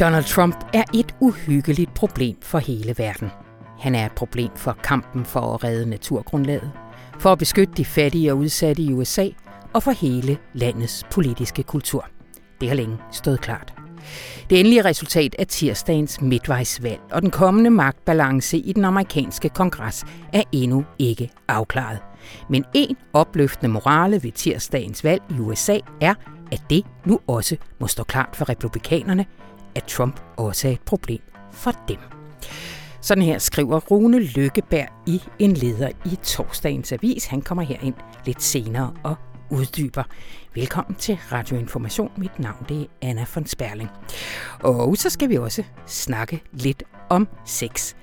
Donald Trump er et uhyggeligt problem for hele verden. Han er et problem for kampen for at redde naturgrundlaget, for at beskytte de fattige og udsatte i USA og for hele landets politiske kultur. Det har længe stået klart. Det endelige resultat af tirsdagens midtvejsvalg og den kommende magtbalance i den amerikanske kongres er endnu ikke afklaret. Men en opløftende morale ved tirsdagens valg i USA er, at det nu også må stå klart for republikanerne, at Trump også er et problem for dem. Sådan her skriver Rune Lykkeberg i en leder i torsdagens avis. Han kommer her ind lidt senere og uddyber. Velkommen til Radio Information. Mit navn det er Anna von Sperling. Og så skal vi også snakke lidt om sex.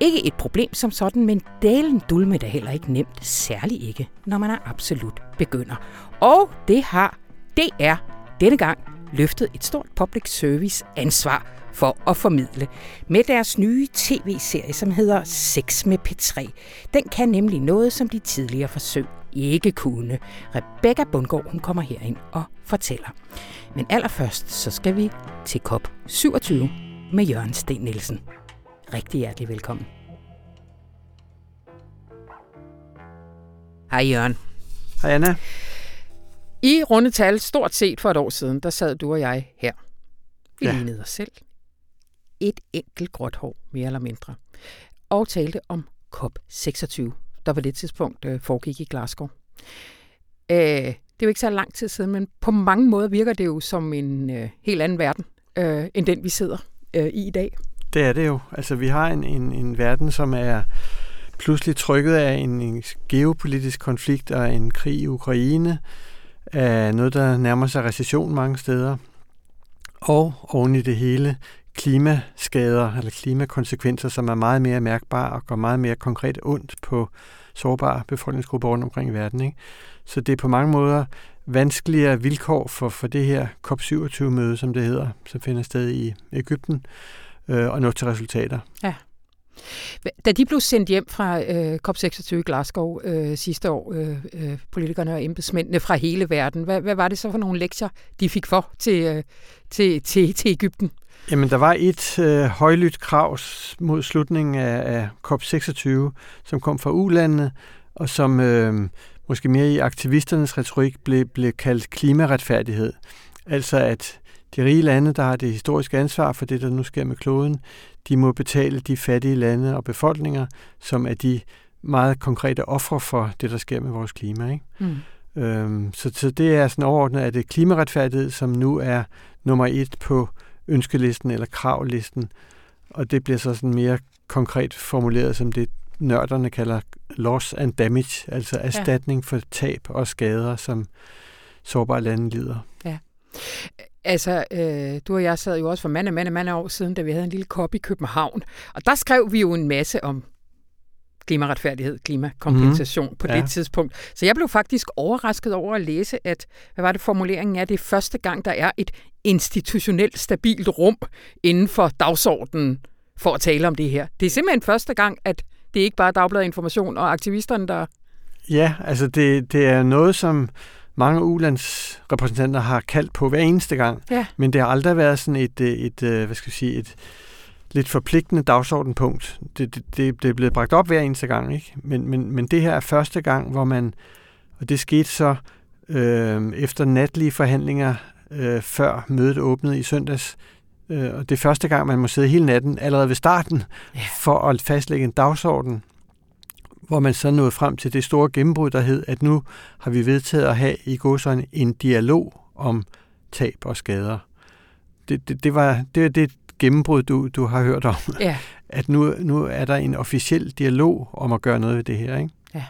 Ikke et problem som sådan, men dalen dulme er heller ikke nemt, særligt ikke, når man er absolut begynder. Og det har DR denne gang løftet et stort public service ansvar for at formidle med deres nye tv-serie, som hedder Sex med P3. Den kan nemlig noget, som de tidligere forsøg ikke kunne. Rebecca Bundgaard hun kommer herind og fortæller. Men allerførst så skal vi til COP 27 med Jørgen Sten Nielsen. Rigtig hjertelig velkommen. Hej Jørgen. Hej Anna. I rundetal, stort set for et år siden, der sad du og jeg her. Vi ja. lignede os selv. Et enkelt gråt hår, mere eller mindre. Og talte om COP26, der på det tidspunkt øh, foregik i Glasgow. Øh, det er jo ikke så lang tid siden, men på mange måder virker det jo som en øh, helt anden verden, øh, end den vi sidder øh, i i dag. Det er det jo. Altså vi har en, en, en verden, som er pludselig trykket af en, en geopolitisk konflikt og en krig i Ukraine, af noget, der nærmer sig recession mange steder, og oven i det hele klimaskader eller klimakonsekvenser, som er meget mere mærkbare og går meget mere konkret ondt på sårbare befolkningsgrupper rundt omkring i verden. Ikke? Så det er på mange måder vanskeligere vilkår for, for det her COP27-møde, som det hedder, som finder sted i Ægypten, øh, og nå til resultater. Ja. Da de blev sendt hjem fra øh, COP26 i Glasgow øh, sidste år, øh, øh, politikerne og embedsmændene fra hele verden, hvad, hvad var det så for nogle lektier, de fik for til, øh, til, til, til Ægypten? Jamen, der var et øh, højlydt krav mod slutningen af, af COP26, som kom fra ulandene, og som øh, måske mere i aktivisternes retorik blev, blev kaldt klimaretfærdighed. Altså at de rige lande, der har det historiske ansvar for det, der nu sker med kloden, de må betale de fattige lande og befolkninger, som er de meget konkrete ofre for det, der sker med vores klima. Ikke? Mm. Øhm, så, så det er sådan overordnet, at det klimaretfærdighed, som nu er nummer et på ønskelisten eller kravlisten, og det bliver så sådan mere konkret formuleret som det, nørderne kalder loss and damage, altså erstatning ja. for tab og skader, som sårbare lande lider. Ja. Altså, øh, du og jeg sad jo også for mange, mange, mange år siden, da vi havde en lille kop i København. Og der skrev vi jo en masse om klimaretfærdighed, klimakompensation mm. på ja. det tidspunkt. Så jeg blev faktisk overrasket over at læse, at, hvad var det formuleringen er, det er første gang, der er et institutionelt stabilt rum inden for dagsordenen for at tale om det her. Det er simpelthen første gang, at det ikke bare er Dagbladet Information og aktivisterne, der... Ja, altså det, det er noget, som mange ulandsrepræsentanter har kaldt på hver eneste gang, ja. men det har aldrig været sådan et, et, et øh, hvad skal jeg sige, et lidt forpligtende dagsordenpunkt. Det, det, det, det er blevet bragt op hver eneste gang, ikke? Men, men, men det her er første gang, hvor man, og det skete så øh, efter natlige forhandlinger øh, før mødet åbnede i søndags, øh, og det er første gang, man må sidde hele natten allerede ved starten, ja. for at fastlægge en dagsorden, hvor man så nåede frem til det store gennembrud, der hed, at nu har vi vedtaget at have i godsøjne en dialog om tab og skader. Det, det, det var det, det gennembrud, du, du har hørt om. Ja. At nu, nu er der en officiel dialog om at gøre noget ved det her, ikke? Ja.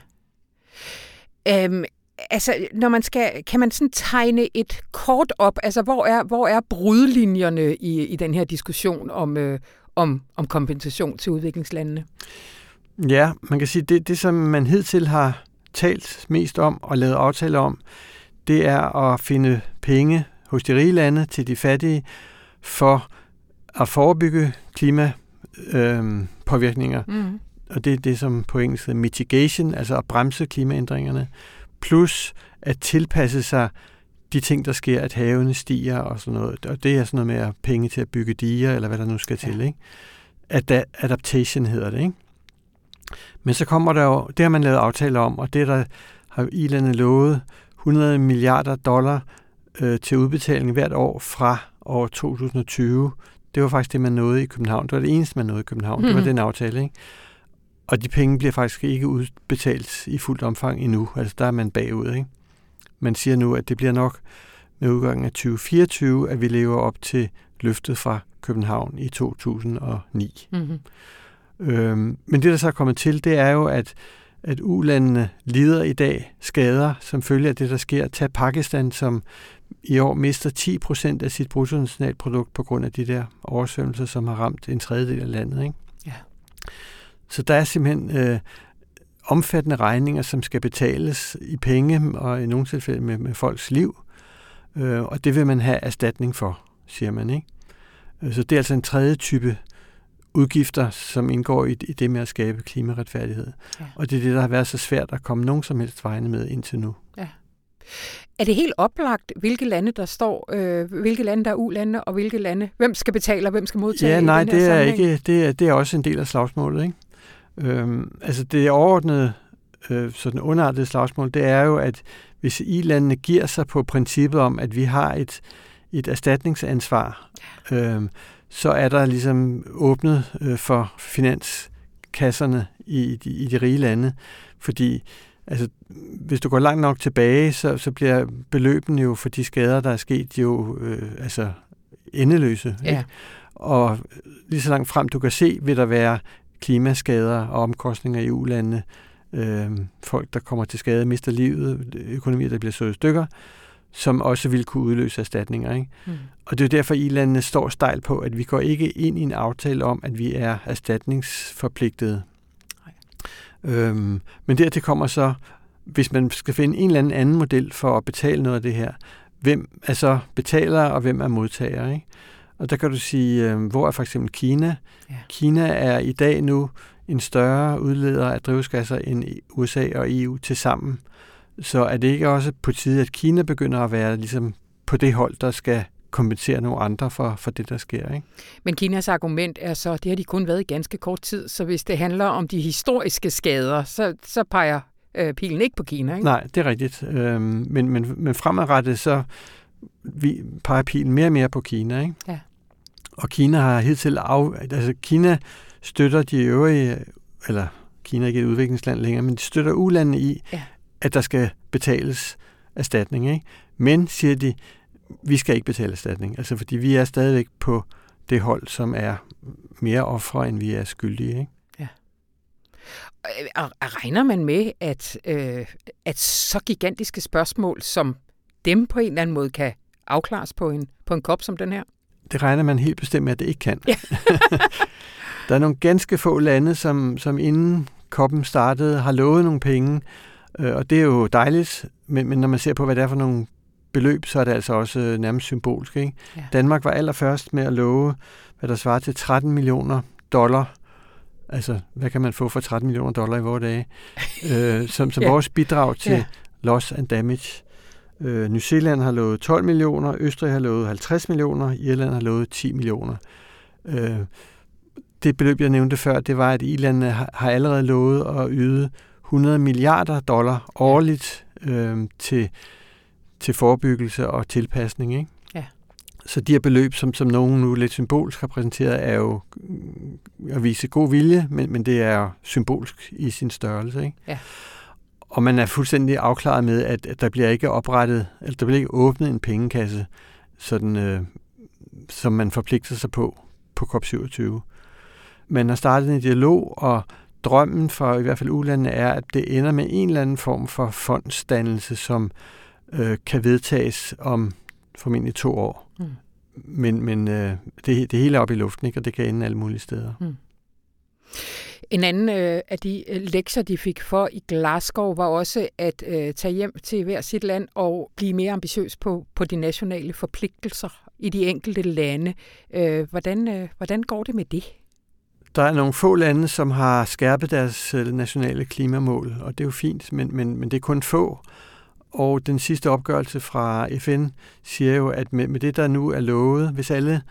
Øhm, altså, når man skal, kan man sådan tegne et kort op, altså hvor er, hvor er brudlinjerne i, i den her diskussion om, øh, om, om kompensation til udviklingslandene? Ja, man kan sige, det, det som man hidtil har talt mest om og lavet aftaler om, det er at finde penge hos de rige lande til de fattige for at forebygge klimapåvirkninger. Øh, mm. Og det er det, som på engelsk hedder mitigation, altså at bremse klimaændringerne, plus at tilpasse sig de ting, der sker, at havene stiger og sådan noget, og det er sådan noget med at penge til at bygge diger, eller hvad der nu skal ja. til, ikke? Ad- adaptation hedder det, ikke? Men så kommer der jo, det har man lavet aftaler om, og det der har Irland lovet 100 milliarder dollar øh, til udbetaling hvert år fra år 2020. Det var faktisk det, man nåede i København. Det var det eneste, man nåede i København. Mm. Det var mhm. den aftale, ikke? Og de penge bliver faktisk ikke udbetalt i fuldt omfang endnu. Altså der er man bagud, ikke? Man siger nu, at det bliver nok med udgangen af 2024, at vi lever op til løftet fra København i 2009. Mm-hmm. Øhm, men det, der så er kommet til, det er jo, at, at ulandene lider i dag skader, som følge af det, der sker. Tag Pakistan, som i år mister 10 procent af sit bruttonationalprodukt på grund af de der oversvømmelser, som har ramt en tredjedel af landet. Ikke? Ja. Så der er simpelthen øh, omfattende regninger, som skal betales i penge og i nogle tilfælde med, med folks liv. Øh, og det vil man have erstatning for, siger man. ikke. Øh, så det er altså en tredje type udgifter, som indgår i, i det med at skabe klimaretfærdighed. Ja. Og det er det, der har været så svært at komme nogen som helst vegne med indtil nu. Ja. Er det helt oplagt, hvilke lande der står, øh, hvilke lande der er ulande, og hvilke lande, hvem skal betale og hvem skal modtage? Ja, nej, det er ikke, det er, det er også en del af slagsmålet, ikke? Øhm, altså det overordnede, øh, sådan underartede slagsmål, det er jo, at hvis i-landene giver sig på princippet om, at vi har et, et erstatningsansvar, øh, så er der ligesom åbnet øh, for finanskasserne i, i, i de rige lande, fordi altså, hvis du går langt nok tilbage, så, så bliver beløbene jo for de skader, der er sket, jo øh, altså endeløse. Ja. Ikke? Og lige så langt frem du kan se, vil der være klimaskader og omkostninger i EU-landene, øh, folk, der kommer til skade, mister livet, økonomier, der bliver slået i stykker, som også vil kunne udløse erstatninger. Ikke? Mm. Og det er derfor, I-landene står stejl på, at vi går ikke ind i en aftale om, at vi er erstatningsforpligtede. Øhm, men dertil kommer så, hvis man skal finde en eller anden anden model for at betale noget af det her, hvem er så betaler, og hvem er modtager? Ikke? Og der kan du sige, øh, hvor er for eksempel Kina? Ja. Kina er i dag nu en større udleder af drivhusgasser end USA og EU til sammen. Så er det ikke også på tide, at Kina begynder at være ligesom på det hold, der skal kompensere nogle andre for, for det, der sker. Ikke? Men Kinas argument er så, det har de kun været i ganske kort tid, så hvis det handler om de historiske skader, så, så peger øh, pilen ikke på Kina. Ikke? Nej, det er rigtigt. Øhm, men, men, men fremadrettet så vi peger pilen mere og mere på Kina. Ikke? Ja. Og Kina har hidtil af, altså Kina støtter de øvrige, eller Kina er ikke et udviklingsland længere, men de støtter ulandene i, ja. At der skal betales erstatning. Ikke? Men, siger de, vi skal ikke betale erstatning, altså fordi vi er stadigvæk på det hold, som er mere ofre, end vi er skyldige. Ikke? Ja. Og regner man med, at, øh, at så gigantiske spørgsmål som dem på en eller anden måde kan afklares på en, på en kop som den her? Det regner man helt bestemt med, at det ikke kan. Ja. der er nogle ganske få lande, som, som inden koppen startede, har lovet nogle penge, øh, og det er jo dejligt, men, men når man ser på, hvad det er for nogle beløb, så er det altså også øh, nærmest symbolsk. Ikke? Ja. Danmark var allerførst med at love, hvad der svarer til 13 millioner dollar. Altså, hvad kan man få for 13 millioner dollar i vores dage? øh, som som ja. vores bidrag til ja. loss and damage. Øh, New Zealand har lovet 12 millioner, Østrig har lovet 50 millioner, Irland har lovet 10 millioner. Øh, det beløb, jeg nævnte før, det var, at Irland har, har allerede lovet at yde 100 milliarder dollar årligt øh, til til forebyggelse og tilpasning. Ikke? Ja. Så de her beløb, som, som nogen nu lidt symbolsk har præsenteret, er jo at vise god vilje, men, men det er symbolsk i sin størrelse. Ikke? Ja. Og man er fuldstændig afklaret med, at, at der bliver ikke oprettet, eller der bliver ikke åbnet en pengekasse, sådan, øh, som man forpligter sig på på COP27. Man har startet en dialog, og drømmen for i hvert fald ulandene er, at det ender med en eller anden form for fondsdannelse, som øh, kan vedtages om formentlig to år. Mm. Men, men øh, det, det hele er oppe i luften, ikke? og det kan ende alle mulige steder. Mm. En anden øh, af de øh, lektier, de fik for i Glasgow, var også at øh, tage hjem til hver sit land og blive mere ambitiøs på, på de nationale forpligtelser i de enkelte lande. Øh, hvordan, øh, hvordan går det med det? Der er nogle få lande, som har skærpet deres øh, nationale klimamål, og det er jo fint, men, men, men det er kun få. Og den sidste opgørelse fra FN siger jo, at med, med det, der nu er lovet, hvis alle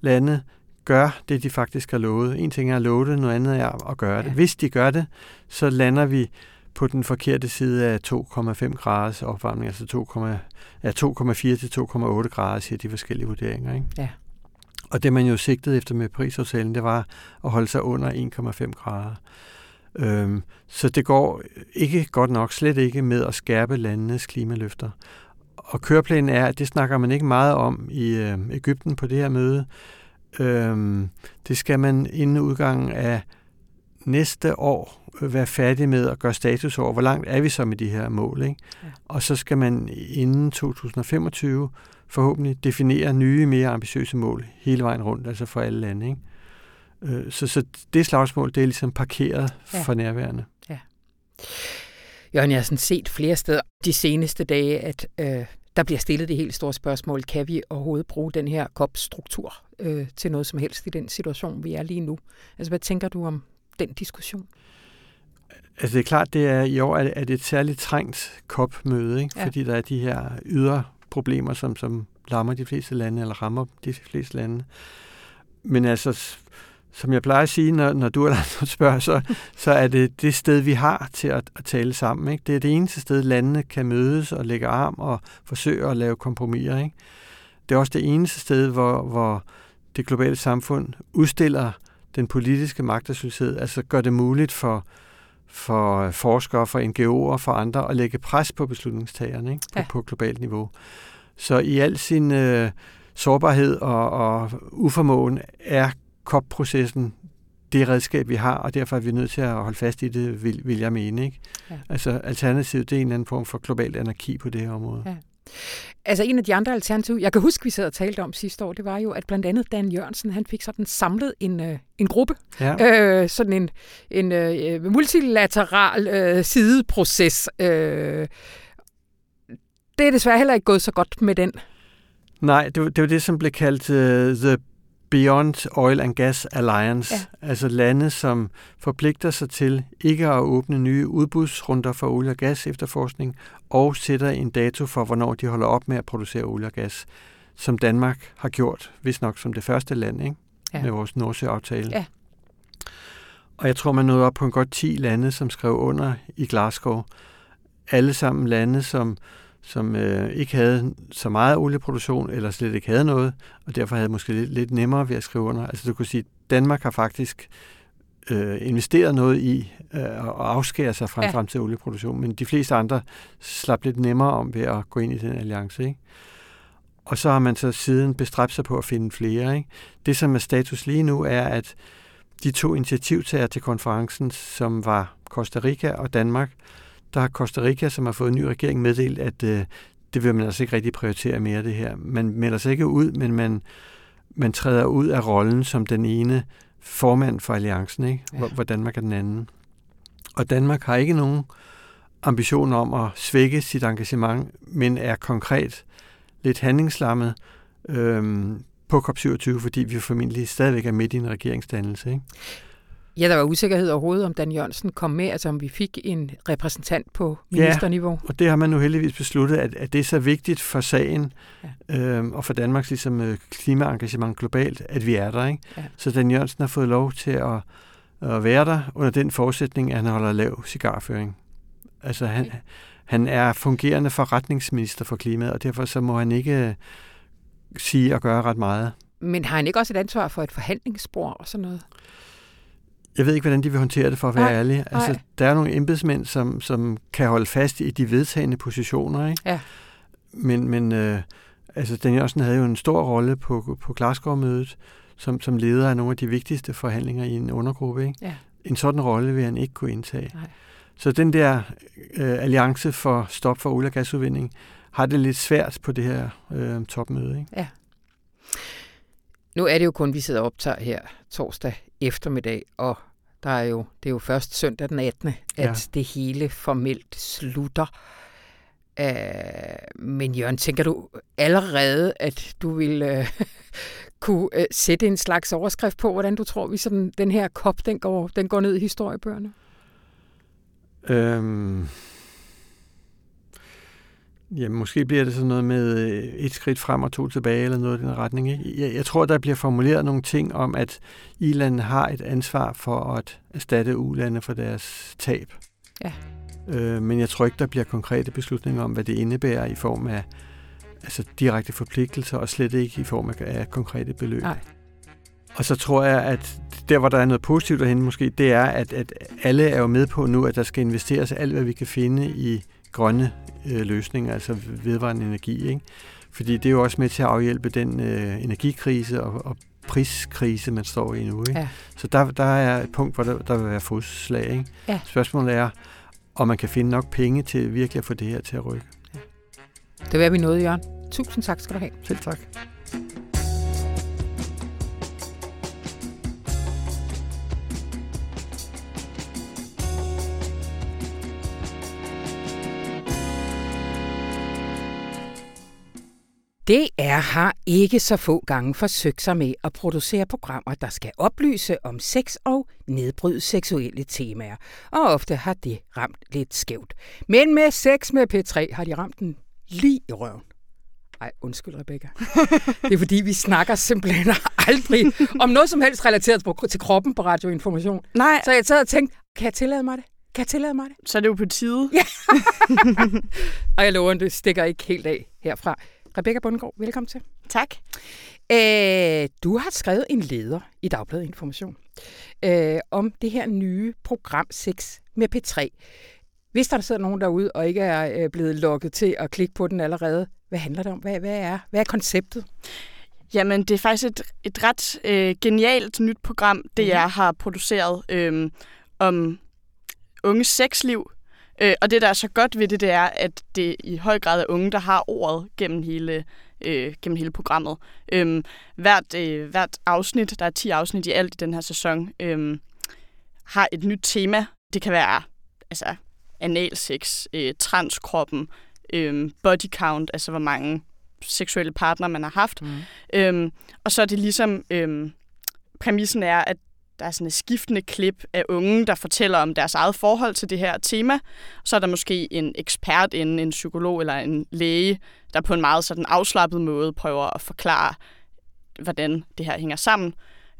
lande gør det, de faktisk har lovet. En ting er at love det, noget andet er at gøre det. Ja. Hvis de gør det, så lander vi på den forkerte side af 2,5 graders opvarmning, altså 2,4 til 2,8 grader, siger de forskellige vurderinger. Ikke? Ja. Og det man jo sigtede efter med Paris-aftalen, det var at holde sig under 1,5 grader. Øhm, så det går ikke godt nok, slet ikke med at skærpe landenes klimaløfter. Og køreplanen er, at det snakker man ikke meget om i øh, Ægypten på det her møde. Øhm, det skal man inden udgangen af næste år være færdig med at gøre status over, hvor langt er vi så med de her mål. Ikke? Ja. Og så skal man inden 2025 forhåbentlig definere nye, mere ambitiøse mål hele vejen rundt, altså for alle lande. Ikke? Øh, så, så det slagsmål, det er ligesom parkeret ja. for nærværende. Ja. Jørgen, jeg har sådan set flere steder de seneste dage, at øh, der bliver stillet det helt store spørgsmål, kan vi overhovedet bruge den her COP-struktur øh, til noget som helst i den situation, vi er lige nu? Altså, hvad tænker du om den diskussion? Altså det er klart, det er i år er det, er det et særligt trængt COP-møde, ikke? Ja. fordi der er de her ydre problemer, som, som lammer de fleste lande, eller rammer de fleste lande. Men altså, som jeg plejer at sige, når, når du eller andre spørger, så, så er det det sted, vi har til at, at tale sammen. Ikke? Det er det eneste sted, landene kan mødes og lægge arm og forsøge at lave kompromiser. Ikke? Det er også det eneste sted, hvor, hvor det globale samfund udstiller den politiske magtesløshed, altså gør det muligt for, for forskere, for NGO'er, for andre at lægge pres på beslutningstagerne ikke? På, ja. på globalt niveau. Så i al sin øh, sårbarhed og, og uformåen er COP-processen det redskab, vi har, og derfor er vi nødt til at holde fast i det, vil, vil jeg mene. Ikke? Ja. Altså alternativet, det er en eller anden form for global anarki på det her område. Ja. Altså en af de andre alternativer, jeg kan huske, vi sad og talte om sidste år, det var jo, at blandt andet Dan Jørgensen, han fik sådan samlet en, øh, en gruppe, ja. øh, sådan en, en øh, multilateral øh, sideproces. Øh, det er desværre heller ikke gået så godt med den. Nej, det var det, var det som blev kaldt uh, The Beyond Oil and Gas Alliance, ja. altså lande, som forpligter sig til ikke at åbne nye udbudsrunder for olie og gas efterforskning, og sætter en dato for, hvornår de holder op med at producere olie og gas, som Danmark har gjort, hvis nok som det første land, ikke? Ja. med vores Nordsjø-aftale. Ja. Og jeg tror, man nåede op på en godt 10 lande, som skrev under i Glasgow. Alle sammen lande, som som øh, ikke havde så meget olieproduktion, eller slet ikke havde noget, og derfor havde måske lidt, lidt nemmere ved at skrive under. Altså du kunne sige, at Danmark har faktisk øh, investeret noget i øh, at afskære sig frem, ja. frem til olieproduktion, men de fleste andre slap lidt nemmere om ved at gå ind i den alliance. Ikke? Og så har man så siden bestræbt sig på at finde flere. Ikke? Det, som er status lige nu, er, at de to initiativtager til konferencen, som var Costa Rica og Danmark, der har Costa Rica, som har fået en ny regering, meddelt, at øh, det vil man altså ikke rigtig prioritere mere, det her. Man melder sig ikke ud, men man, man træder ud af rollen som den ene formand for alliancen, ikke? Hvor, ja. hvor Danmark er den anden. Og Danmark har ikke nogen ambition om at svække sit engagement, men er konkret lidt handlingslammet øhm, på COP27, fordi vi formentlig stadigvæk er midt i en regeringsdannelse. Ikke? Ja, der var usikkerhed overhovedet, om Dan Jørgensen kom med, altså om vi fik en repræsentant på ministerniveau. Ja, og det har man nu heldigvis besluttet, at, at det er så vigtigt for sagen ja. øhm, og for Danmarks ligesom, øh, klimaengagement globalt, at vi er der. Ikke? Ja. Så Dan Jørgensen har fået lov til at, at være der under den forudsætning, at han holder lav cigarføring. Altså han, okay. han er fungerende forretningsminister for klimaet, og derfor så må han ikke øh, sige og gøre ret meget. Men har han ikke også et ansvar for et forhandlingsspor og sådan noget? Jeg ved ikke, hvordan de vil håndtere det, for at være nej, ærlig. Altså, nej. der er nogle embedsmænd, som, som kan holde fast i de vedtagende positioner, ikke? Ja. Men, men øh, altså, Dan Jørgensen havde jo en stor rolle på, på Glasgow-mødet, som, som leder af nogle af de vigtigste forhandlinger i en undergruppe, ikke? Ja. En sådan rolle vil han ikke kunne indtage. Nej. Så den der øh, alliance for stop for olie- og gasudvinding har det lidt svært på det her øh, topmøde, ikke? Ja. Nu er det jo kun, vi sidder og optager her torsdag eftermiddag, og der er jo, det er jo først søndag den 18., at ja. det hele formelt slutter. Uh, men Jørgen, tænker du allerede, at du vil uh, kunne uh, sætte en slags overskrift på, hvordan du tror, vi sådan, den her kop, den går, den går ned i historiebøgerne? Øhm, Ja, måske bliver det sådan noget med øh, et skridt frem og to tilbage, eller noget i den retning. Ikke? Jeg, jeg tror, der bliver formuleret nogle ting om, at I-landene har et ansvar for at erstatte U-lande for deres tab. Ja. Øh, men jeg tror ikke, der bliver konkrete beslutninger om, hvad det indebærer i form af altså direkte forpligtelser, og slet ikke i form af, af konkrete beløb. Nej. Og så tror jeg, at der, hvor der er noget positivt derhen måske, det er, at, at alle er jo med på nu, at der skal investeres alt, hvad vi kan finde i grønne øh, løsninger, altså vedvarende energi. Ikke? Fordi det er jo også med til at afhjælpe den øh, energikrise og, og priskrise, man står i nu. Ikke? Ja. Så der, der er et punkt, hvor der, der vil være fodslag. Ikke? Ja. Spørgsmålet er, om man kan finde nok penge til virkelig at få det her til at rykke. Ja. Det var vi nåede, Jørgen. Tusind tak skal du have. Selv tak. DR har ikke så få gange forsøgt sig med at producere programmer, der skal oplyse om sex og nedbryde seksuelle temaer. Og ofte har det ramt lidt skævt. Men med sex med P3 har de ramt den lige i røven. Ej, undskyld Rebecca. Det er fordi, vi snakker simpelthen aldrig om noget som helst relateret til kroppen på radioinformation. Nej. Så jeg sad og tænkte, kan jeg tillade mig det? Kan jeg tillade mig det? Så er det jo på tide. Ja. og jeg lover, det stikker ikke helt af herfra. Rebecca Bundgaard, velkommen til. Tak. Æh, du har skrevet en leder i Dagbladet Information øh, om det her nye program 6 med P3. Hvis der sidder nogen derude og ikke er øh, blevet lukket til at klikke på den allerede, hvad handler det om? Hvad, hvad, er, hvad er konceptet? Jamen, det er faktisk et, et ret øh, genialt nyt program, det jeg har produceret øh, om unges sexliv. Øh, og det, der er så godt ved det, det er, at det i høj grad er unge, der har ordet gennem hele, øh, gennem hele programmet. Øh, hvert, øh, hvert afsnit, der er 10 afsnit i alt i den her sæson, øh, har et nyt tema. Det kan være altså, analsex, øh, transkroppen, øh, body count, altså hvor mange seksuelle partner man har haft. Mm. Øh, og så er det ligesom, øh, præmissen er, at der er sådan et skiftende klip af unge, der fortæller om deres eget forhold til det her tema. Så er der måske en ekspert inden, en psykolog eller en læge, der på en meget sådan afslappet måde prøver at forklare, hvordan det her hænger sammen.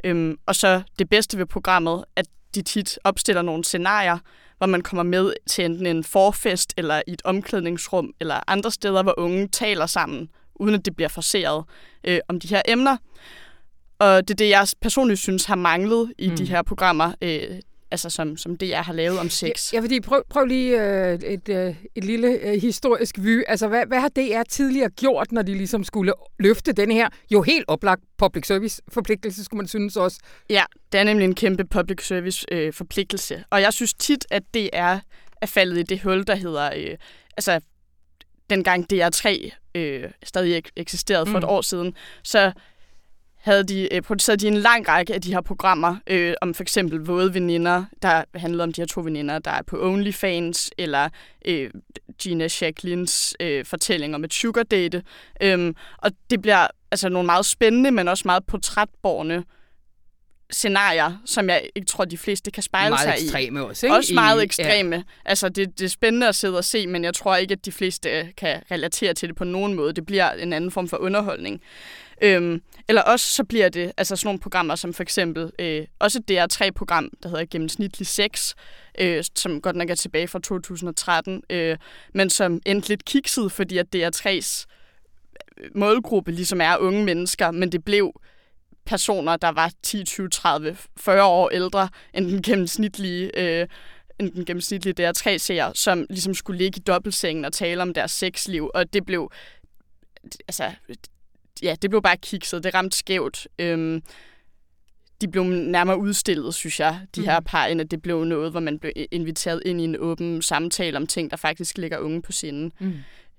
Øhm, og så det bedste ved programmet, at de tit opstiller nogle scenarier, hvor man kommer med til enten en forfest eller i et omklædningsrum eller andre steder, hvor unge taler sammen, uden at det bliver forseret øh, om de her emner. Og det er det, jeg personligt synes har manglet i mm. de her programmer, øh, altså som, som det, jeg har lavet om sex. Ja, fordi prøv, prøv lige øh, et, øh, et lille øh, historisk vy. Altså, hvad, hvad har DR tidligere gjort, når de ligesom skulle løfte den her jo helt oplagt public service forpligtelse, skulle man synes også? Ja, det er nemlig en kæmpe public service øh, forpligtelse. Og jeg synes tit, at det er, er faldet i det hul, der hedder, øh, altså dengang DR3 øh, stadig eksisterede for mm. et år siden, så havde de øh, produceret de en lang række af de her programmer øh, om for eksempel våde veninder, der handlede om de her to veninder, der er på OnlyFans, eller øh, Gina Jacquelines øh, fortælling om et sugar date. Øhm, og det bliver altså nogle meget spændende, men også meget portrætborne scenarier, som jeg ikke tror, de fleste kan spejle meget sig ekstreme i. Også, ikke? Også meget ekstreme. Ja. Altså, det, det er spændende at sidde og se, men jeg tror ikke, at de fleste kan relatere til det på nogen måde. Det bliver en anden form for underholdning. Øhm, eller også så bliver det altså sådan nogle programmer som for eksempel øh, også et DR3-program, der hedder Gennemsnitlig 6, øh, som godt nok er tilbage fra 2013, øh, men som endte lidt kikset, fordi at DR3's øh, målgruppe ligesom er unge mennesker, men det blev personer, der var 10, 20, 30, 40 år ældre end den gennemsnitlige øh, end den gennemsnitlige DR3-seer, som ligesom skulle ligge i dobbeltsengen og tale om deres sexliv, og det blev altså, ja, det blev bare kikset. Det ramte skævt. Øhm, de blev nærmere udstillet, synes jeg, de mm. her par, end at det blev noget, hvor man blev inviteret ind i en åben samtale om ting, der faktisk ligger unge på sinden. Mm.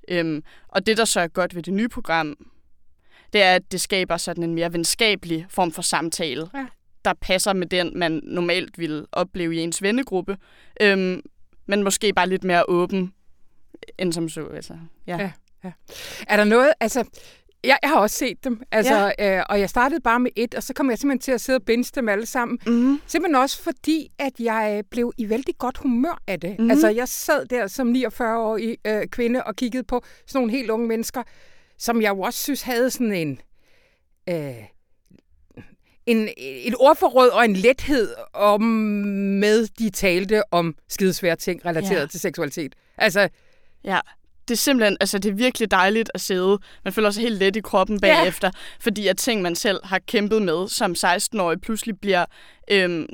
Øhm, og det, der så er godt ved det nye program, det er, at det skaber sådan en mere venskabelig form for samtale, ja. der passer med den, man normalt ville opleve i ens vennegruppe, øhm, men måske bare lidt mere åben, end som så. Altså, ja. Ja, ja. Er der noget, altså, jeg, jeg har også set dem, altså, ja. øh, og jeg startede bare med et, og så kom jeg simpelthen til at sidde og binge dem alle sammen. Mm. Simpelthen også fordi, at jeg blev i vældig godt humør af det. Mm. Altså, jeg sad der som 49-årig øh, kvinde og kiggede på sådan nogle helt unge mennesker, som jeg jo også synes havde sådan en... Øh, en, et ordforråd og en lethed om med, de talte om skidesvære ting relateret ja. til seksualitet. Altså, ja det er simpelthen, altså det er virkelig dejligt at sidde. Man føler sig helt let i kroppen bagefter, ja. fordi at ting, man selv har kæmpet med som 16-årig, pludselig bliver øhm,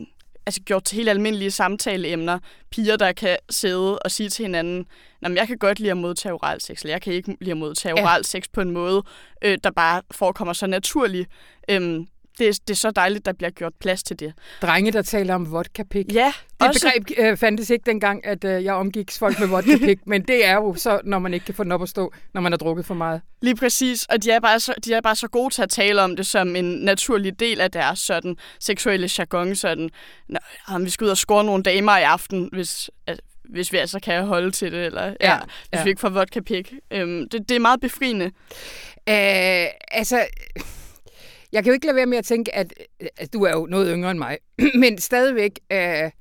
altså gjort til helt almindelige samtaleemner. Piger, der kan sidde og sige til hinanden, at jeg kan godt lide at modtage oral sex, eller jeg kan ikke lide at modtage ja. oral sex på en måde, øh, der bare forekommer så naturlig. Øhm, det, det er så dejligt, der bliver gjort plads til det. Drenge, der taler om vodka-pik. Ja. Det også... begreb øh, fandtes ikke dengang, at øh, jeg omgik folk med vodka-pik, men det er jo så, når man ikke kan få den op at stå, når man har drukket for meget. Lige præcis, og de er, bare så, de er bare så gode til at tale om det som en naturlig del af deres sådan, seksuelle jargon. Sådan, om vi skal ud og score nogle damer i aften, hvis, hvis vi altså kan holde til det, eller ja, ja, hvis ja. vi ikke får vodka-pik. Øhm, det, det er meget befriende. Æh, altså jeg kan jo ikke lade være med at tænke, at, at du er jo noget yngre end mig, men stadigvæk, øh,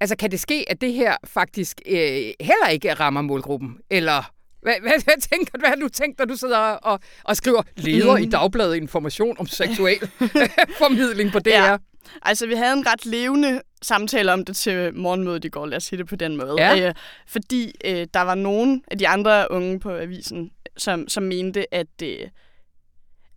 altså kan det ske, at det her faktisk øh, heller ikke rammer målgruppen? Eller hvad, hvad, hvad tænker du, hvad har du tænkt, når du sidder og, og skriver leder i Dagbladet Information om seksuel formidling på DR? Ja. Altså, vi havde en ret levende samtale om det til morgenmødet i går, lad os sige det på den måde. Ja. Øh, fordi øh, der var nogen af de andre unge på avisen, som, som mente, at, øh,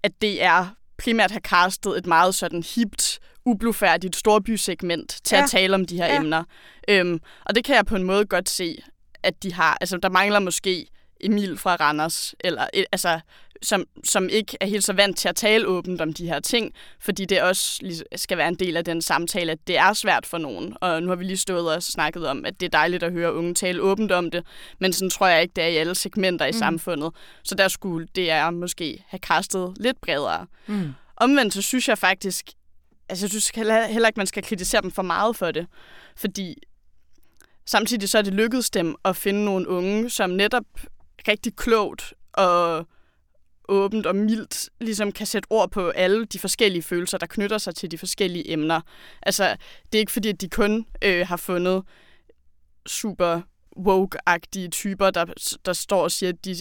at det er primært have castet et meget sådan hipt, ublufærdigt storbysegment til ja. at tale om de her ja. emner. Øhm, og det kan jeg på en måde godt se, at de har. Altså, der mangler måske Emil fra Randers, eller altså som, som ikke er helt så vant til at tale åbent om de her ting, fordi det også skal være en del af den samtale, at det er svært for nogen. Og nu har vi lige stået og snakket om, at det er dejligt at høre unge tale åbent om det, men sådan tror jeg ikke, det er i alle segmenter i mm. samfundet. Så der skulle det er måske have kastet lidt bredere. Mm. Omvendt så synes jeg faktisk, altså jeg synes heller ikke, man skal kritisere dem for meget for det, fordi samtidig så er det lykkedes dem at finde nogle unge, som netop rigtig klogt og åbent og mildt ligesom kan sætte ord på alle de forskellige følelser, der knytter sig til de forskellige emner. Altså, det er ikke fordi, at de kun øh, har fundet super woke-agtige typer, der, der står og siger, at de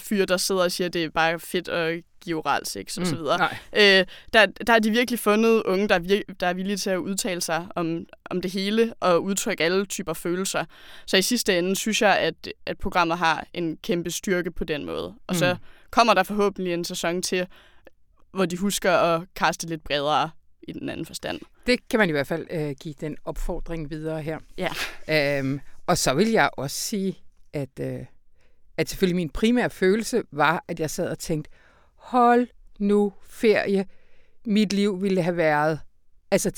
fyre, der sidder og siger, at det er bare fedt at give oral sex og mm, så videre. Øh, der, der har de virkelig fundet unge, der er, vir- der er villige til at udtale sig om, om det hele og udtrykke alle typer følelser. Så i sidste ende synes jeg, at, at programmet har en kæmpe styrke på den måde. Og mm. så kommer der forhåbentlig en sæson til, hvor de husker at kaste lidt bredere i den anden forstand. Det kan man i hvert fald øh, give den opfordring videre her. Ja. Øhm, og så vil jeg også sige, at, øh, at selvfølgelig min primære følelse var, at jeg sad og tænkte, hold nu ferie. Mit liv ville have været altså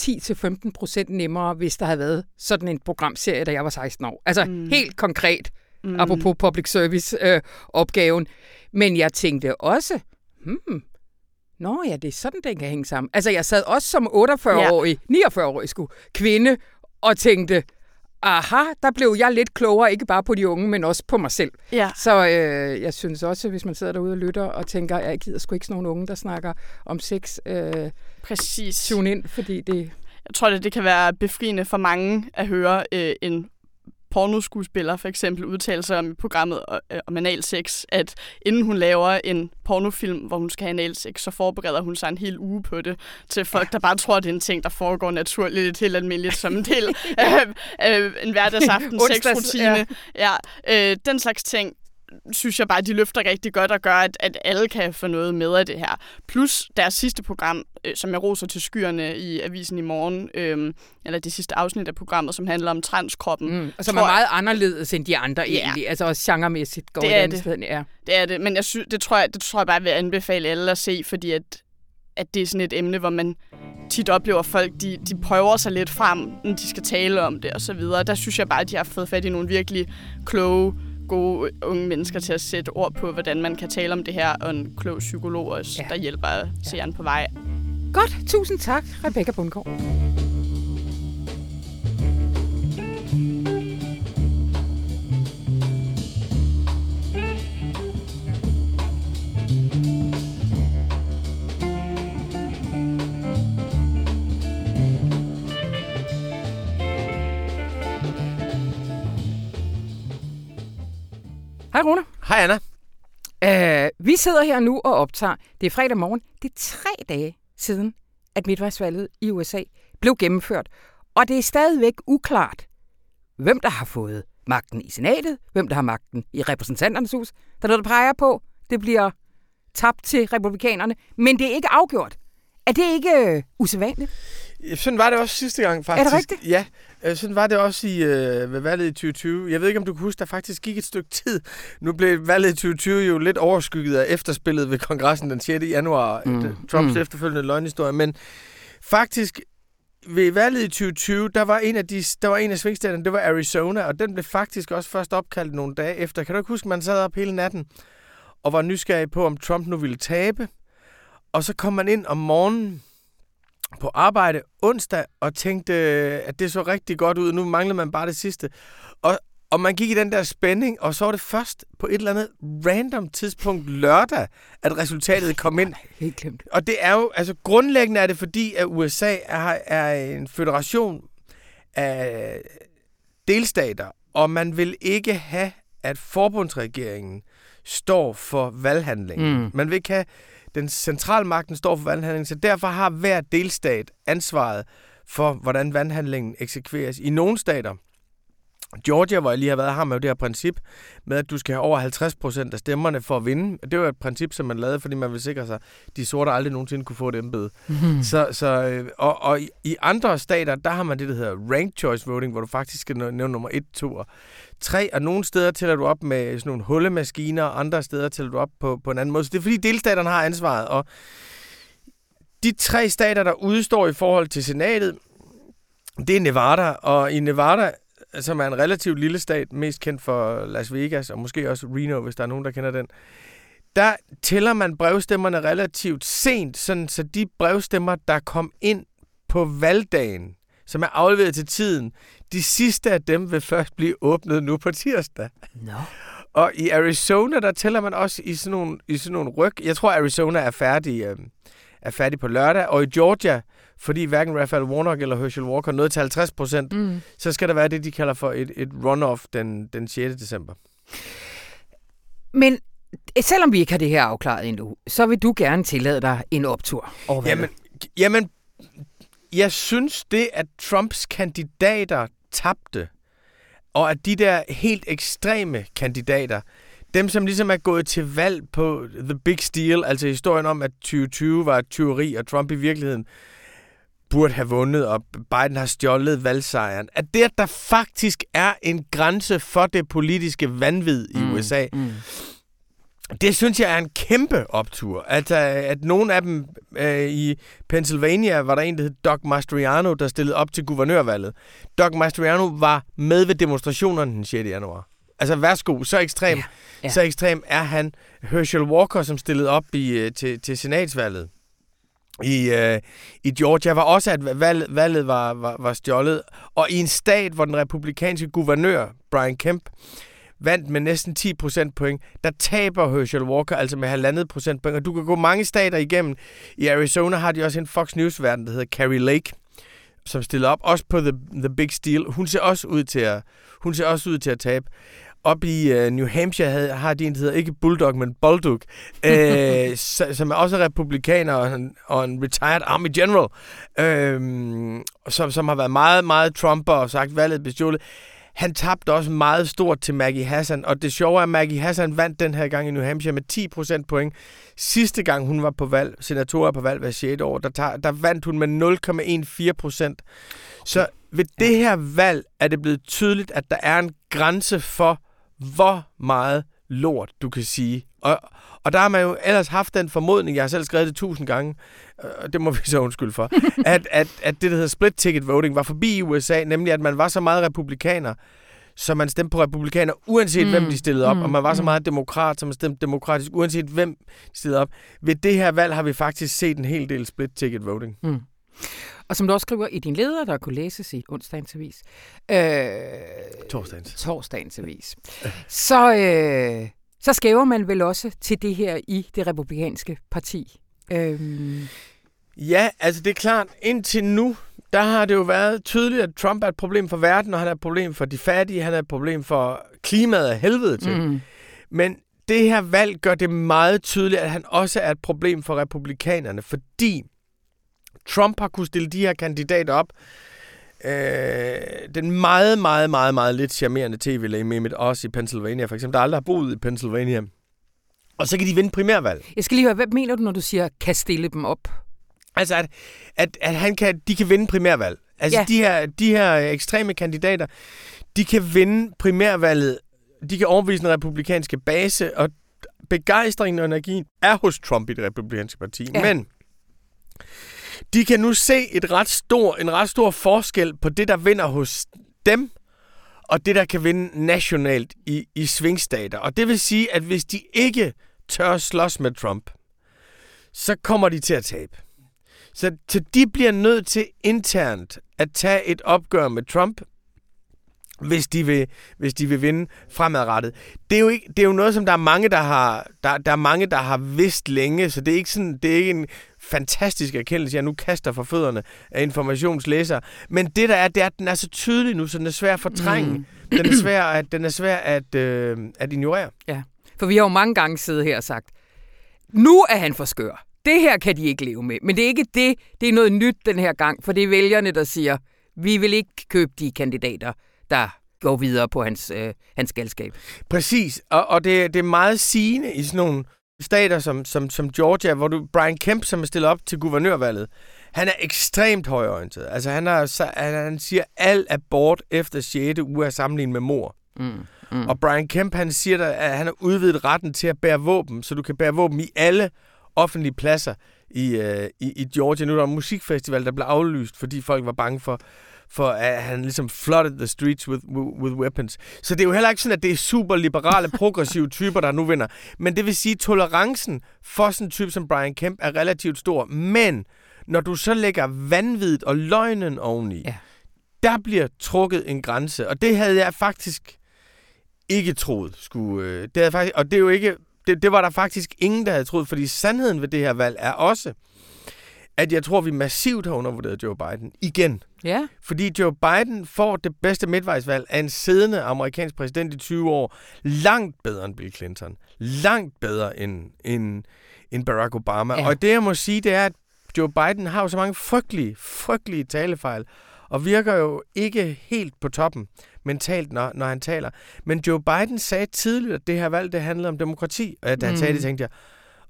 10-15 procent nemmere, hvis der havde været sådan en programserie, da jeg var 16 år. Altså mm. helt konkret, mm. apropos public service-opgaven. Øh, Men jeg tænkte også, hmm, Nå ja, det er sådan, den kan hænge sammen. Altså, jeg sad også som 48-årig, ja. 49-årig sku, kvinde og tænkte, aha, der blev jeg lidt klogere, ikke bare på de unge, men også på mig selv. Ja. Så øh, jeg synes også, hvis man sidder derude og lytter og tænker, jeg gider sgu ikke sådan nogle unge, der snakker om sex, øh, Præcis. tune ind, fordi det... Jeg tror, det, det kan være befriende for mange at høre øh, en pornoskuespiller for eksempel udtaler sig om i programmet øh, om analsex, at inden hun laver en pornofilm, hvor hun skal have analsex, så forbereder hun sig en hel uge på det til folk, der bare tror, det er en ting, der foregår naturligt, helt almindeligt som en del af, af en hverdagsaften sexrutine. Ja. Ja, øh, den slags ting synes jeg bare, de løfter rigtig godt og gør, at, at alle kan få noget med af det her. Plus deres sidste program, øh, som jeg roser til skyerne i Avisen i morgen, øh, eller det sidste afsnit af programmet, som handler om transkroppen. Mm, og som tror, er meget anderledes end de andre ja, egentlig. Altså også genremæssigt går det, er det. Sted, ja. det er det, men jeg synes, det, tror jeg, det tror jeg bare, jeg vil anbefale alle at se, fordi at, at det er sådan et emne, hvor man tit oplever, at folk de, de prøver sig lidt frem, når de skal tale om det og så videre. Der synes jeg bare, at de har fået fat i nogle virkelig kloge gode unge mennesker til at sætte ord på, hvordan man kan tale om det her, og en klog psykolog også, ja. der hjælper seeren ja. på vej. Godt, tusind tak, Rebecca Bundgaard. Hej Rune. Hej Anna. Uh, vi sidder her nu og optager. Det er fredag morgen. Det er tre dage siden, at midtvejsvalget i USA blev gennemført. Og det er stadigvæk uklart, hvem der har fået magten i senatet, hvem der har magten i repræsentanternes hus. Der er noget, der peger på, det bliver tabt til republikanerne, men det er ikke afgjort. Er det ikke uh, usædvanligt? Sådan var det også sidste gang, faktisk. Er det rigtigt? Ja, øh, sådan var det også i, øh, valget i 2020. Jeg ved ikke, om du kan huske, der faktisk gik et stykke tid. Nu blev valget i 2020 jo lidt overskygget af efterspillet ved kongressen den 6. januar. Mm. Trumps mm. efterfølgende løgnhistorie. Men faktisk ved valget i 2020, der var en af, de, der var en af svingstaterne, det var Arizona, og den blev faktisk også først opkaldt nogle dage efter. Kan du ikke huske, man sad op hele natten og var nysgerrig på, om Trump nu ville tabe? Og så kom man ind om morgenen på arbejde onsdag og tænkte, at det så rigtig godt ud. Nu manglede man bare det sidste. Og, og man gik i den der spænding, og så var det først på et eller andet random tidspunkt lørdag, at resultatet kom ind. Helt glemt. Og det er jo, altså grundlæggende er det fordi, at USA er, er en federation af delstater, og man vil ikke have, at forbundsregeringen står for valghandlingen. Mm. Man vil ikke have, den centralmagten står for valghandlingen, så derfor har hver delstat ansvaret for, hvordan valghandlingen eksekveres. I nogle stater, Georgia, hvor jeg lige har været, har man jo det her princip med, at du skal have over 50 procent af stemmerne for at vinde. Det var et princip, som man lavede, fordi man vil sikre sig, at de sorte aldrig nogensinde kunne få et embede. Mm-hmm. Så, så, øh, og, og i andre stater, der har man det, der hedder ranked choice voting, hvor du faktisk skal nævne nummer 1, 2 og tre, og nogle steder tæller du op med sådan nogle hullemaskiner, og andre steder tæller du op på, på en anden måde. Så det er fordi delstaterne har ansvaret, og de tre stater, der udstår i forhold til senatet, det er Nevada, og i Nevada som er en relativt lille stat, mest kendt for Las Vegas, og måske også Reno, hvis der er nogen, der kender den, der tæller man brevstemmerne relativt sent, sådan, så de brevstemmer, der kom ind på valgdagen, som er afleveret til tiden, de sidste af dem vil først blive åbnet nu på tirsdag. No. Og i Arizona, der tæller man også i sådan nogle, i sådan nogle ryg. Jeg tror, Arizona er færdig, øh, er færdig på lørdag. Og i Georgia, fordi hverken Raphael Warnock eller Herschel Walker nåede til 50 procent, mm. så skal der være det, de kalder for et, et runoff den, den 6. december. Men selvom vi ikke har det her afklaret endnu, så vil du gerne tillade dig en optur over jamen, jamen, jeg synes det, at Trumps kandidater tabte, og at de der helt ekstreme kandidater, dem som ligesom er gået til valg på The Big Steal, altså historien om, at 2020 var et tyveri, og Trump i virkeligheden burde have vundet, og Biden har stjålet valgsejren. At det, at der faktisk er en grænse for det politiske vanvid i mm, USA, mm. Det synes jeg er en kæmpe optur. At, uh, at nogle af dem uh, i Pennsylvania var der en, der hed Doug Mastriano, der stillede op til guvernørvalget. Doug Mastriano var med ved demonstrationerne den 6. januar. Altså værsgo, så ekstrem, ja, ja. så ekstrem er han. Herschel Walker, som stillede op i, uh, til, til senatsvalget i, øh, i Georgia var også, at valget, valget var, var, var stjålet. Og i en stat, hvor den republikanske guvernør, Brian Kemp, vandt med næsten 10 procentpoint, der taber Herschel Walker altså med halvandet procentpoint. Og du kan gå mange stater igennem. I Arizona har de også en Fox News-verden, der hedder Carrie Lake, som stiller op, også på The, The Big Steal. Hun ser også ud til at, hun ser også ud til at tabe. Op i uh, New Hampshire havde, har de en, der hedder ikke Bulldog, men Bulldog, øh, som er også republikaner og en, og en retired Army General, øh, som, som har været meget, meget Trumper og sagt, valget bestjålet. Han tabte også meget stort til Maggie Hassan, og det sjove er, at Maggie Hassan vandt den her gang i New Hampshire med 10 procent point. Sidste gang hun var på valg, senatorer på valg hver 6. år, der, tager, der vandt hun med 0,14 procent. Så ved det her valg er det blevet tydeligt, at der er en grænse for, hvor meget lort du kan sige. Og, og der har man jo ellers haft den formodning, jeg har selv skrevet det tusind gange, og det må vi så undskylde for, at, at, at det, der hedder split ticket voting, var forbi i USA, nemlig at man var så meget republikaner, så man stemte på republikaner, uanset mm. hvem de stillede op, mm. og man var så mm. meget demokrat, så man stemte demokratisk, uanset hvem de stillede op. Ved det her valg har vi faktisk set en hel del split ticket voting. Mm. Og som du også skriver i din leder, der kunne læses i onsdagens avis. Øh, torsdagens. Torsdagens avis. så, øh, så skæver man vel også til det her i det republikanske parti. Øh, Ja, altså det er klart, indtil nu, der har det jo været tydeligt, at Trump er et problem for verden, og han er et problem for de fattige, han er et problem for klimaet af helvede til. Mm. Men det her valg gør det meget tydeligt, at han også er et problem for republikanerne, fordi Trump har kunnet stille de her kandidater op. Øh, den meget, meget, meget, meget lidt charmerende tv-læge Mehmet Oz i Pennsylvania, for eksempel, der aldrig har boet i Pennsylvania. Og så kan de vinde primærvalg. Jeg skal lige høre, hvad mener du, når du siger, kan stille dem op? Altså, at, at, at han kan, de kan vinde primærvalg. Altså, ja. de, her, de her ekstreme kandidater, de kan vinde primærvalget. De kan overbevise den republikanske base, og begejstringen og energien er hos Trump i det republikanske parti. Ja. Men de kan nu se et ret stor, en ret stor forskel på det, der vinder hos dem, og det, der kan vinde nationalt i, i svingstater. Og det vil sige, at hvis de ikke tør slås med Trump, så kommer de til at tabe. Så, så de bliver nødt til internt at tage et opgør med Trump, hvis de vil, hvis de vil vinde fremadrettet. Det er, jo ikke, det er jo noget, som der er mange, der har, der, der er mange, der har vidst længe, så det er ikke, sådan, det er ikke en fantastisk erkendelse, jeg nu kaster for fødderne af informationslæsere. Men det der er, det er, at den er så tydelig nu, så den er svær at fortrænge. Mm. Den er svær at, den er svær at, øh, at ignorere. Ja, for vi har jo mange gange siddet her og sagt, nu er han for skør. Det her kan de ikke leve med. Men det er ikke det. Det er noget nyt den her gang, for det er vælgerne, der siger, vi vil ikke købe de kandidater, der går videre på hans, øh, hans galskab. Præcis, og, og det, det er meget sigende i sådan nogle stater som, som, som Georgia, hvor du Brian Kemp, som er stillet op til guvernørvalget, han er ekstremt højorienteret. Altså han, er, han, han siger, alt er bort efter 6. uge af sammenligning med mor. Mm, mm. Og Brian Kemp, han siger, at han har udvidet retten til at bære våben, så du kan bære våben i alle offentlige pladser i, uh, i, i Georgia. Nu er der en musikfestival, der blev aflyst, fordi folk var bange for, for at han ligesom flooded the streets with, with weapons. Så det er jo heller ikke sådan, at det er super liberale, progressive typer, der nu vinder. Men det vil sige, at tolerancen for sådan en type som Brian Kemp er relativt stor. Men når du så lægger vanvittigt og løgnen oveni, ja. der bliver trukket en grænse. Og det havde jeg faktisk ikke troet skulle... Øh, det havde faktisk, og det er jo ikke... Det, det var der faktisk ingen, der havde troet, fordi sandheden ved det her valg er også, at jeg tror, vi massivt har undervurderet Joe Biden igen. Ja. Fordi Joe Biden får det bedste midtvejsvalg af en siddende amerikansk præsident i 20 år. Langt bedre end Bill Clinton. Langt bedre end, end, end Barack Obama. Ja. Og det, jeg må sige, det er, at Joe Biden har jo så mange frygtelige, frygtelige talefejl, og virker jo ikke helt på toppen mentalt, når, når han taler. Men Joe Biden sagde tidligt, at det her valg, det handlede om demokrati. Og da han mm. sagde det, mm. tænkte jeg,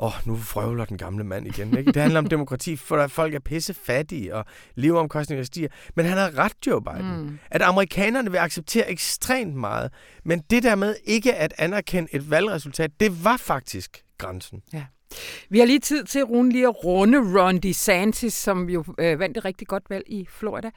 åh, oh, nu frøvler den gamle mand igen. Ikke? Det handler om demokrati, for folk er pisse fattige, og leveomkostninger stiger. Men han har ret, Joe Biden. Mm. At amerikanerne vil acceptere ekstremt meget. Men det der med ikke at anerkende et valgresultat, det var faktisk grænsen. Ja. Vi har lige tid til, Rune, lige at runde Ron DeSantis, som jo øh, vandt et rigtig godt valg i Florida.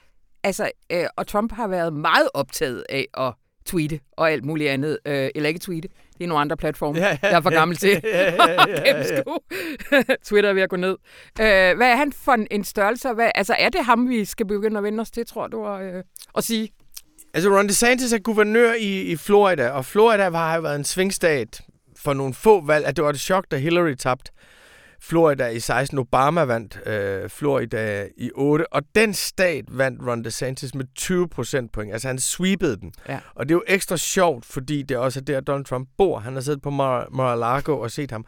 Altså, øh, og Trump har været meget optaget af at tweete og alt muligt andet. Øh, eller ikke tweete, det er nogle andre platforme, ja, ja, jeg er for gammel til ja, ja, ja, ja. Twitter er ved at gå ned. Øh, hvad er han for en størrelse? Hvad, altså, er det ham, vi skal begynde at vende os til, tror du, at, øh, at sige? Altså, Ron DeSantis er guvernør i, i Florida, og Florida har jo været en svingstat for nogle få valg, at det var et chok, da Hillary tabte. Florida i 16. Obama vandt øh, Florida i 8. Og den stat vandt Ron DeSantis med 20 procentpoint. Altså han sweepede den. Ja. Og det er jo ekstra sjovt, fordi det også er der, Donald Trump bor. Han har siddet på Mar- Mar-a-Lago og set ham.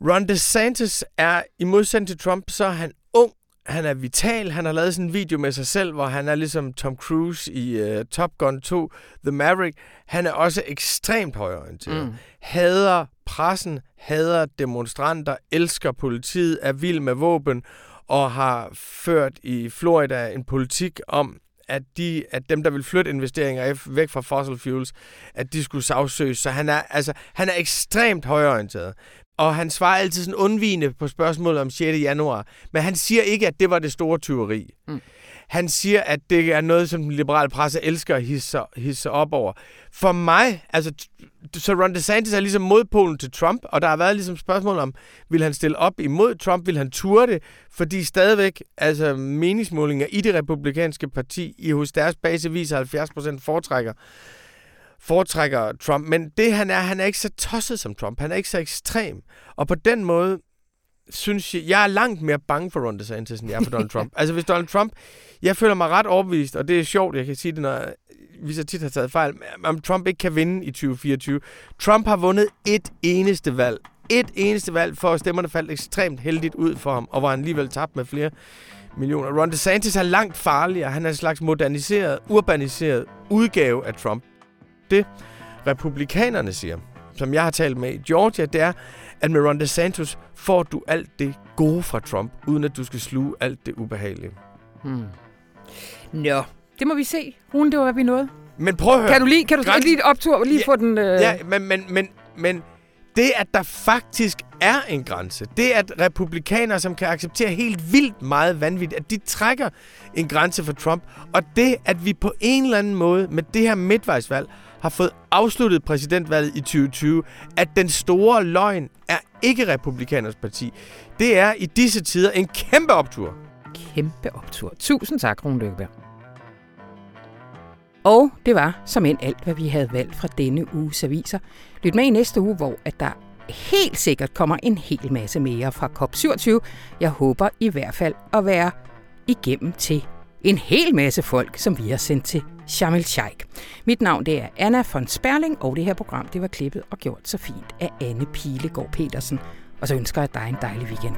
Ron DeSantis er, i modsætning til Trump, så er han ung, han er vital. Han har lavet sådan en video med sig selv, hvor han er ligesom Tom Cruise i uh, Top Gun 2, The Maverick. Han er også ekstremt højorienteret. Mm. Hader pressen, hader demonstranter, elsker politiet, er vild med våben og har ført i Florida en politik om, at, de, at dem, der vil flytte investeringer væk fra fossil fuels, at de skulle sagsøges. Så han er, altså, han er ekstremt højorienteret. Og han svarer altid sådan undvigende på spørgsmålet om 6. januar. Men han siger ikke, at det var det store tyveri. Mm. Han siger, at det er noget, som den liberale presse elsker at hisse, hisse op over. For mig, altså, så Ron DeSantis er ligesom modpolen til Trump, og der har været ligesom spørgsmål om, vil han stille op imod Trump, vil han ture det, fordi stadigvæk, altså meningsmålinger i det republikanske parti, i hos deres base viser 70 procent foretrækker foretrækker Trump. Men det han er, han er ikke så tosset som Trump. Han er ikke så ekstrem. Og på den måde, synes jeg, jeg er langt mere bange for Ron DeSantis, end jeg er for Donald Trump. altså hvis Donald Trump, jeg føler mig ret overbevist, og det er sjovt, jeg kan sige det, når vi så tit har taget fejl, om Trump ikke kan vinde i 2024. Trump har vundet et eneste valg. Et eneste valg, for at stemmerne faldt ekstremt heldigt ud for ham, og var han alligevel tabt med flere millioner. Ron DeSantis er langt farligere. Han er en slags moderniseret, urbaniseret udgave af Trump. Det republikanerne siger, som jeg har talt med i Georgia, det er, at med Ron DeSantis får du alt det gode fra Trump, uden at du skal sluge alt det ubehagelige. Hmm. Nå, det må vi se. Rune, det var, hvad vi nåede. Men prøv at høre. Kan du lige, kan du Grænsen... lige optur, lige ja, få den... Øh... Ja, men, men, men, men det, at der faktisk er en grænse, det at republikanere, som kan acceptere helt vildt meget vanvittigt, at de trækker en grænse for Trump, og det, at vi på en eller anden måde med det her midtvejsvalg har fået afsluttet præsidentvalget i 2020, at den store løgn er ikke republikaners parti. Det er i disse tider en kæmpe optur. Kæmpe optur. Tusind tak, Rune Løkkeberg. Og det var som end alt, hvad vi havde valgt fra denne uges aviser. Lyt med i næste uge, hvor at der helt sikkert kommer en hel masse mere fra COP27. Jeg håber i hvert fald at være igennem til en hel masse folk, som vi har sendt til Shamil Sheikh. Mit navn det er Anna von Sperling, og det her program det var klippet og gjort så fint af Anne Pilegaard Petersen. Og så ønsker jeg dig en dejlig weekend.